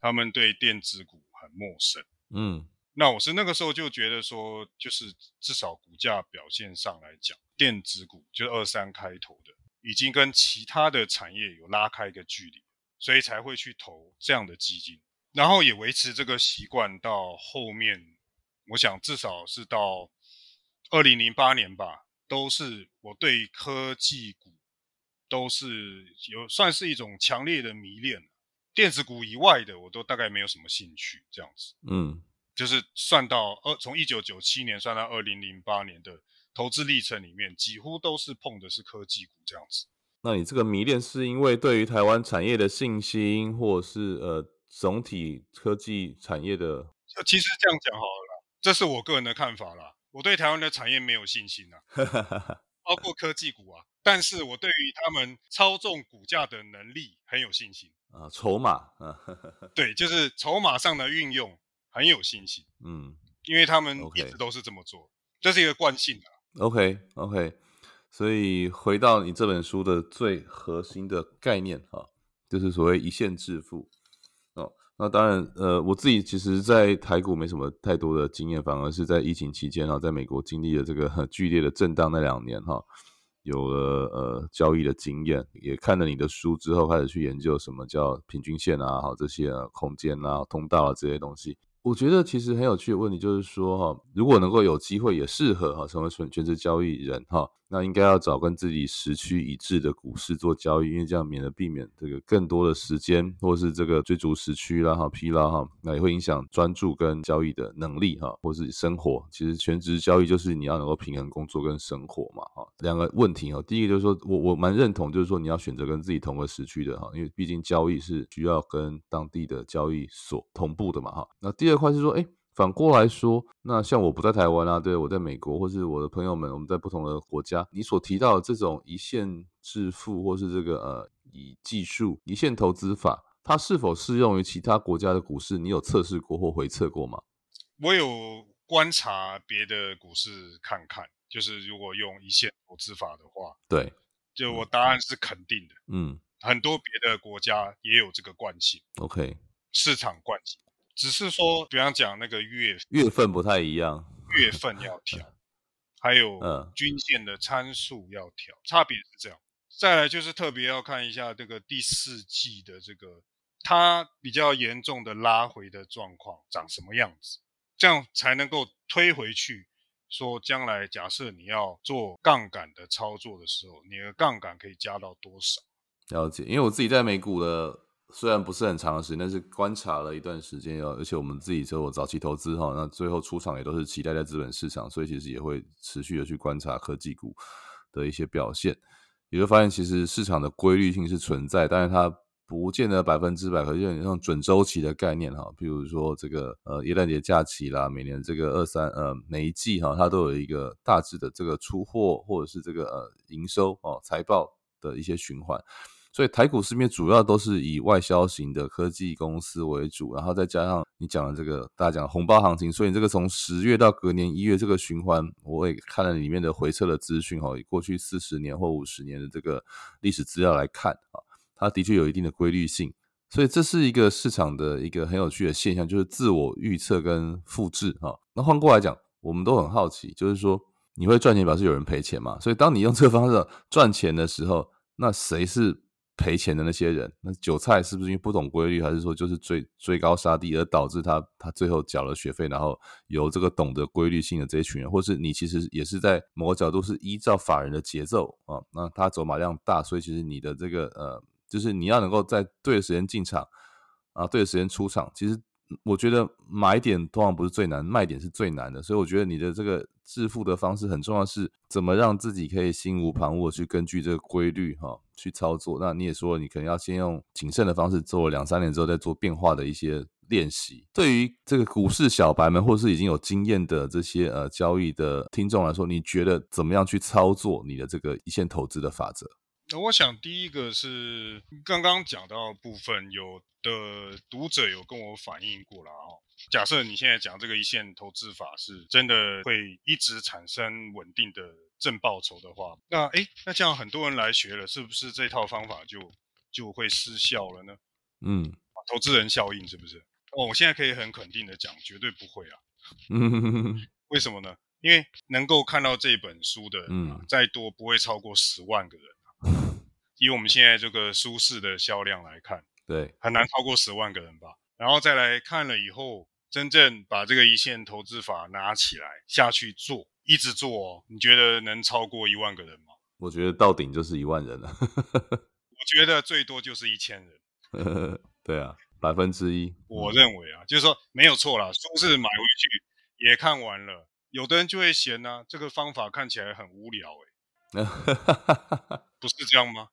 他们对电子股很陌生。嗯，那我是那个时候就觉得说，就是至少股价表现上来讲，电子股就是二三开头的，已经跟其他的产业有拉开一个距离。所以才会去投这样的基金，然后也维持这个习惯到后面，我想至少是到二零零八年吧，都是我对科技股都是有算是一种强烈的迷恋，电子股以外的我都大概没有什么兴趣，这样子，嗯，就是算到二从一九九七年算到二零零八年的投资历程里面，几乎都是碰的是科技股这样子。那你这个迷恋是因为对于台湾产业的信心，或者是呃总体科技产业的？其实这样讲好了，这是我个人的看法啦。我对台湾的产业没有信心啊，包括科技股啊。但是我对于他们操纵股价的能力很有信心啊，筹码啊，对，就是筹码上的运用很有信心。嗯，因为他们一直都是这么做，这是一个惯性啊。OK，OK。所以回到你这本书的最核心的概念哈，就是所谓一线致富哦。那当然，呃，我自己其实，在台股没什么太多的经验，反而是在疫情期间啊，在美国经历了这个很剧烈的震荡那两年哈，有了呃交易的经验，也看了你的书之后，开始去研究什么叫平均线啊，好这些空间啊、通道啊这些东西。我觉得其实很有趣的问题就是说哈，如果能够有机会也适合哈成为全全职交易人哈。那应该要找跟自己时区一致的股市做交易，因为这样免得避免这个更多的时间，或是这个追逐时区啦哈疲劳哈，那也会影响专注跟交易的能力哈，或是生活。其实全职交易就是你要能够平衡工作跟生活嘛哈。两个问题哈，第一个就是说我我蛮认同，就是说你要选择跟自己同个时区的哈，因为毕竟交易是需要跟当地的交易所同步的嘛哈。那第二块是说，哎。反过来说，那像我不在台湾啊，对我在美国，或是我的朋友们，我们在不同的国家，你所提到的这种一线致富，或是这个呃以技术一线投资法，它是否适用于其他国家的股市？你有测试过或回测过吗？我有观察别的股市看看，就是如果用一线投资法的话，对，就我答案是肯定的。嗯，很多别的国家也有这个惯性。OK，市场惯性。只是说，比方讲那个月月份不太一样，月份要 调，还有均线的参数要调，差别是这样。再来就是特别要看一下这个第四季的这个它比较严重的拉回的状况长什么样子，这样才能够推回去，说将来假设你要做杠杆的操作的时候，你的杠杆可以加到多少？了解，因为我自己在美股的。虽然不是很长的时间，但是观察了一段时间哦，而且我们自己做早期投资哈，那最后出场也都是期待在资本市场，所以其实也会持续的去观察科技股的一些表现，也就发现其实市场的规律性是存在，但是它不见得百分之百，可是那种准周期的概念哈，比如说这个呃耶诞节假期啦，每年这个二三呃每一季哈，它都有一个大致的这个出货或者是这个呃营收哦财报的一些循环。所以台股市面主要都是以外销型的科技公司为主，然后再加上你讲的这个大家讲红包行情，所以这个从十月到隔年一月这个循环，我也看了里面的回测的资讯哈，以过去四十年或五十年的这个历史资料来看啊，它的确有一定的规律性。所以这是一个市场的一个很有趣的现象，就是自我预测跟复制啊。那换过来讲，我们都很好奇，就是说你会赚钱表示有人赔钱嘛？所以当你用这个方式赚钱的时候，那谁是？赔钱的那些人，那韭菜是不是因为不懂规律，还是说就是追追高杀低，而导致他他最后缴了学费，然后由这个懂得规律性的这一群人，或是你其实也是在某个角度是依照法人的节奏啊，那他走马量大，所以其实你的这个呃，就是你要能够在对的时间进场啊，对的时间出场，其实。我觉得买点通常不是最难，卖点是最难的，所以我觉得你的这个致富的方式很重要，是怎么让自己可以心无旁骛去根据这个规律哈去操作。那你也说，你可能要先用谨慎的方式做两三年之后再做变化的一些练习。对于这个股市小白们，或是已经有经验的这些呃交易的听众来说，你觉得怎么样去操作你的这个一线投资的法则？那我想第一个是刚刚讲到部分，有的读者有跟我反映过了哈。假设你现在讲这个一线投资法是真的会一直产生稳定的正报酬的话，那诶，那这样很多人来学了，是不是这套方法就就会失效了呢？嗯，投资人效应是不是？哦，我现在可以很肯定的讲，绝对不会啊。嗯，为什么呢？因为能够看到这本书的，嗯，再多不会超过十万个人。以我们现在这个舒适的销量来看，对，很难超过十万个人吧。然后再来看了以后，真正把这个一线投资法拿起来下去做，一直做，哦，你觉得能超过一万个人吗？我觉得到顶就是一万人了。我觉得最多就是一千人。对啊，百分之一。我认为啊，就是说没有错啦，书是买回去也看完了，有的人就会嫌呢，这个方法看起来很无聊，哎，不是这样吗？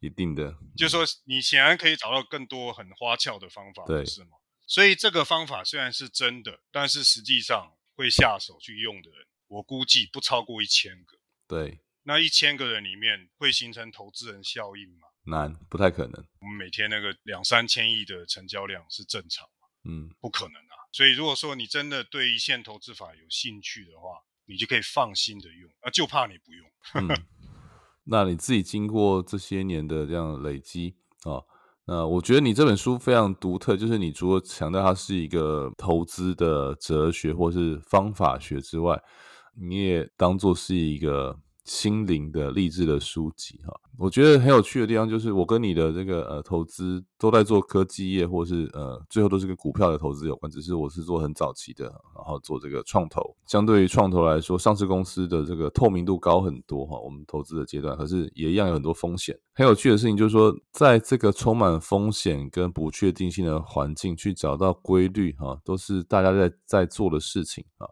一定的，就是说你显然可以找到更多很花俏的方法，对，是吗？所以这个方法虽然是真的，但是实际上会下手去用的人，我估计不超过一千个。对，那一千个人里面会形成投资人效应吗？难，不太可能。我们每天那个两三千亿的成交量是正常吗？嗯，不可能啊。所以如果说你真的对一线投资法有兴趣的话，你就可以放心的用，啊，就怕你不用。那你自己经过这些年的这样累积啊，那我觉得你这本书非常独特，就是你除了强调它是一个投资的哲学或是方法学之外，你也当做是一个。心灵的励志的书籍哈，我觉得很有趣的地方就是我跟你的这个呃投资都在做科技业，或是呃最后都是跟股票的投资有关，只是我是做很早期的，然后做这个创投，相对于创投来说，上市公司的这个透明度高很多哈。我们投资的阶段，可是也一样有很多风险。很有趣的事情就是说，在这个充满风险跟不确定性的环境，去找到规律哈，都是大家在在做的事情啊。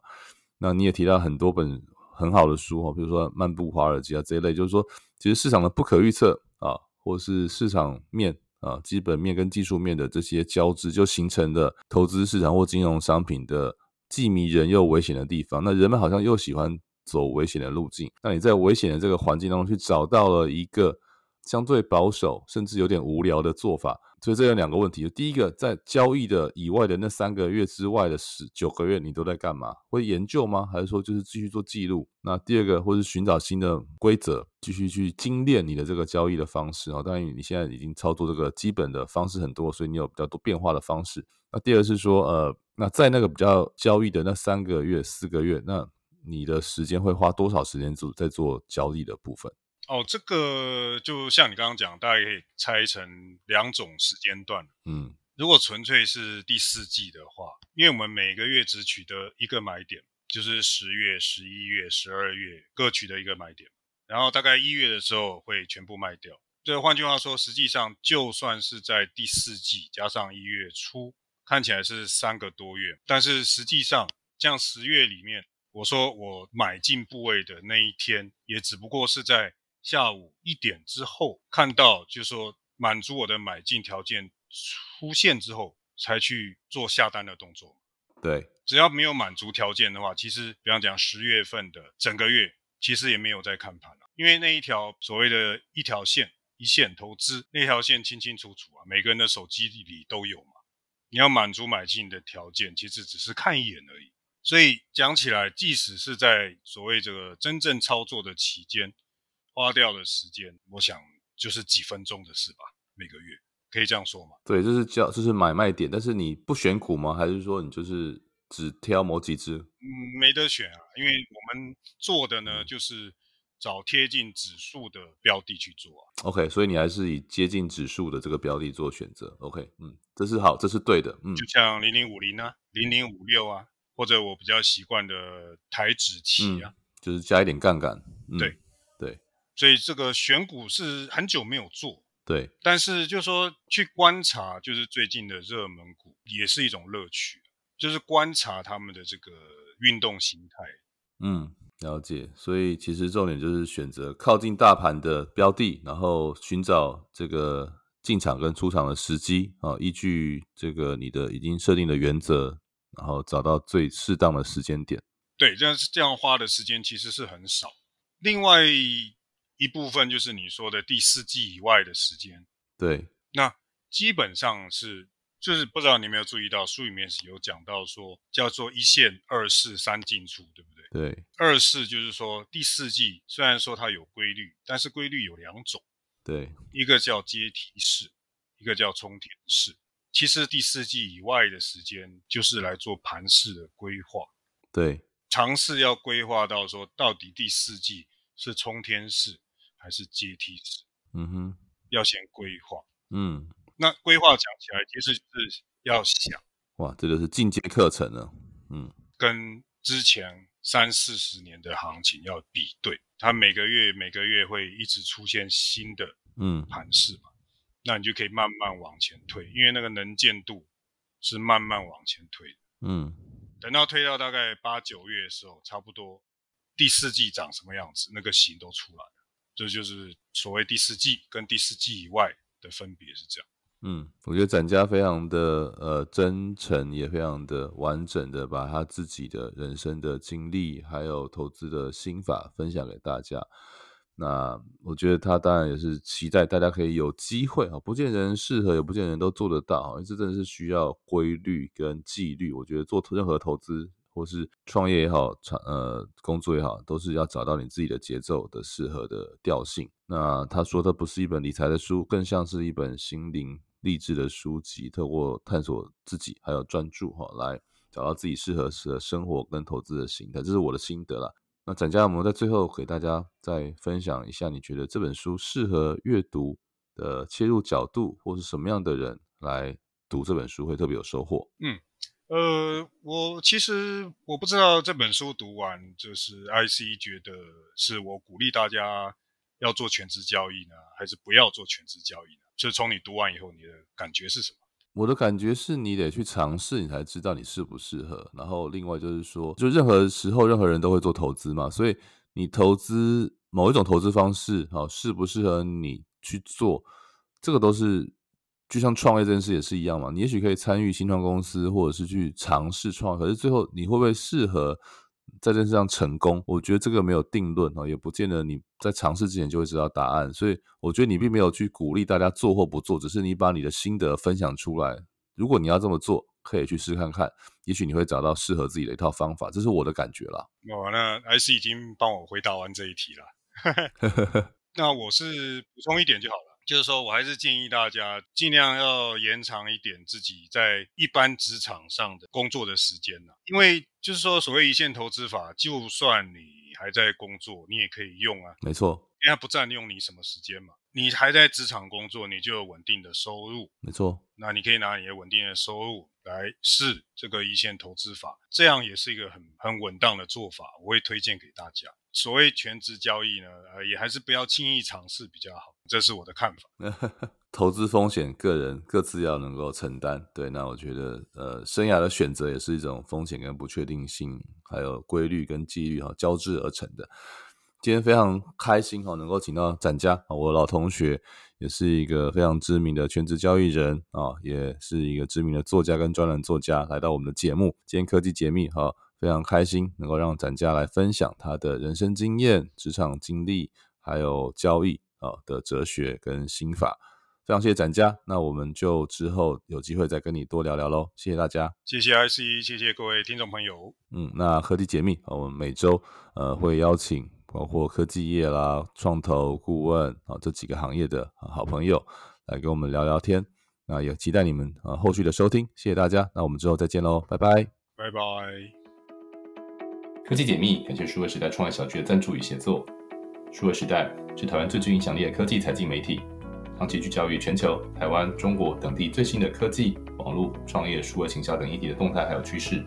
那你也提到很多本。很好的书哈，比如说《漫步华尔街》啊这一类，就是说，其实市场的不可预测啊，或是市场面啊、基本面跟技术面的这些交织，就形成的投资市场或金融商品的既迷人又危险的地方。那人们好像又喜欢走危险的路径。那你在危险的这个环境当中去找到了一个相对保守，甚至有点无聊的做法。所以这有两个问题，第一个，在交易的以外的那三个月之外的十九个月，你都在干嘛？会研究吗？还是说就是继续做记录？那第二个，或是寻找新的规则，继续去精炼你的这个交易的方式啊？当然，你现在已经操作这个基本的方式很多，所以你有比较多变化的方式。那第二是说，呃，那在那个比较交易的那三个月、四个月，那你的时间会花多少时间做在做交易的部分？哦，这个就像你刚刚讲，大概可以拆成两种时间段。嗯，如果纯粹是第四季的话，因为我们每个月只取得一个买点，就是十月、十一月、十二月各取得一个买点，然后大概一月的时候会全部卖掉。这换句话说，实际上就算是在第四季加上一月初，看起来是三个多月，但是实际上像十月里面，我说我买进部位的那一天，也只不过是在。下午一点之后看到，就是说满足我的买进条件出现之后，才去做下单的动作。对，只要没有满足条件的话，其实比方讲十月份的整个月，其实也没有在看盘了，因为那一条所谓的一条线一线投资那条线清清楚楚啊，每个人的手机里都有嘛。你要满足买进的条件，其实只是看一眼而已。所以讲起来，即使是在所谓这个真正操作的期间。花掉的时间，我想就是几分钟的事吧。每个月可以这样说吗？对，这是叫这是买卖点，但是你不选股吗？还是说你就是只挑某几只？嗯，没得选啊，因为我们做的呢就是找贴近指数的标的去做啊。OK，所以你还是以接近指数的这个标的做选择。OK，嗯，这是好，这是对的。嗯，就像零零五零啊、零零五六啊，或者我比较习惯的台指期啊，就是加一点杠杆。嗯、对对所以这个选股是很久没有做，对，但是就说去观察，就是最近的热门股也是一种乐趣，就是观察他们的这个运动形态。嗯，了解。所以其实重点就是选择靠近大盘的标的，然后寻找这个进场跟出场的时机啊，依据这个你的已经设定的原则，然后找到最适当的时间点。对，这样这样花的时间其实是很少。另外一部分就是你说的第四季以外的时间，对，那基本上是就是不知道你有没有注意到书里面是有讲到说叫做一线、二市、三进出，对不对？对，二市就是说第四季虽然说它有规律，但是规律有两种，对，一个叫阶梯式，一个叫冲田式。其实第四季以外的时间就是来做盘式的规划，对，尝试要规划到说到底第四季是冲天式还是阶梯式，嗯哼，要先规划。嗯，那规划讲起来，其实是要想哇，这就是进阶课程了。嗯，跟之前三四十年的行情要比对，它每个月每个月会一直出现新的嗯，盘势嘛，那你就可以慢慢往前推，因为那个能见度是慢慢往前推的。嗯，等到推到大概八九月的时候，差不多第四季长什么样子，那个形都出来了。这就是所谓第四季跟第四季以外的分别是这样。嗯，我觉得展家非常的呃真诚，也非常的完整的把他自己的人生的经历，还有投资的心法分享给大家。那我觉得他当然也是期待大家可以有机会啊，不见人适合，也不见人都做得到啊，这真的是需要规律跟纪律。我觉得做任何投资或是创业也好，呃工作也好，都是要找到你自己的节奏的适合的调性。那他说，的不是一本理财的书，更像是一本心灵励志的书籍，透过探索自己还有专注哈，来找到自己适合的生活跟投资的心态。这是我的心得啦。那展家我们在最后给大家再分享一下，你觉得这本书适合阅读的切入角度，或是什么样的人来读这本书会特别有收获？嗯，呃，我其实我不知道这本书读完，就是 IC 觉得是我鼓励大家要做全职交易呢，还是不要做全职交易呢？就是从你读完以后，你的感觉是什么？我的感觉是你得去尝试，你才知道你适不适合。然后另外就是说，就任何时候任何人都会做投资嘛，所以你投资某一种投资方式，好适不适合你去做，这个都是就像创业这件事也是一样嘛。你也许可以参与新创公司，或者是去尝试创，可是最后你会不会适合在这件事上成功？我觉得这个没有定论啊，也不见得你在尝试之前就会知道答案。所以我觉得你并没有去鼓励大家做或不做，只是你把你的心得分享出来。如果你要这么做，可以去试看看，也许你会找到适合自己的一套方法。这是我的感觉啦。哦，那 IC 已经帮我回答完这一题了。那我是补充一点就好了，就是说我还是建议大家尽量要延长一点自己在一般职场上的工作的时间呢，因为就是说所谓一线投资法，就算你还在工作，你也可以用啊，没错，因为它不占用你什么时间嘛。你还在职场工作，你就有稳定的收入，没错，那你可以拿你的稳定的收入来试这个一线投资法，这样也是一个很很稳当的做法，我会推荐给大家。所谓全职交易呢，呃，也还是不要轻易尝试比较好，这是我的看法。投资风险，个人各自要能够承担。对，那我觉得，呃，生涯的选择也是一种风险跟不确定性，还有规律跟纪律哈交织而成的。今天非常开心哈，能够请到展家，我老同学，也是一个非常知名的全职交易人啊，也是一个知名的作家跟专栏作家，来到我们的节目。今天科技解密哈，非常开心能够让展家来分享他的人生经验、职场经历，还有交易啊的哲学跟心法。非常谢谢展家，那我们就之后有机会再跟你多聊聊喽。谢谢大家，谢谢 IC，谢谢各位听众朋友。嗯，那科技解密，我们每周呃会邀请。包括科技业啦、创投顾问啊这几个行业的好朋友来跟我们聊聊天。那也期待你们啊后续的收听，谢谢大家。那我们之后再见喽，拜拜，拜拜。科技解密，感谢数位时代创业小聚的赞助与协作。数位时代是台湾最具影响力的科技财经媒体，长期聚焦于全球、台湾、中国等地最新的科技、网络、创业、数位行销等议题的动态还有趋势。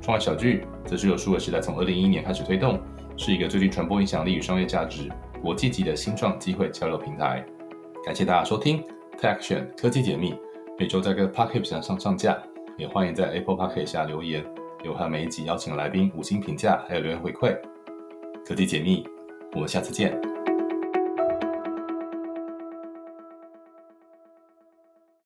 创业小聚则是由数位时代从二零一一年开始推动，是一个最具传播影响力与商业价值、国际级的新创机会交流平台。感谢大家收听 TechSian 科技解密，每周在各 p o c k e t 上上上架，也欢迎在 Apple p o c k e t 下留言。有和每一集邀请来宾五星评价，还有留言回馈。科技解密，我们下次见。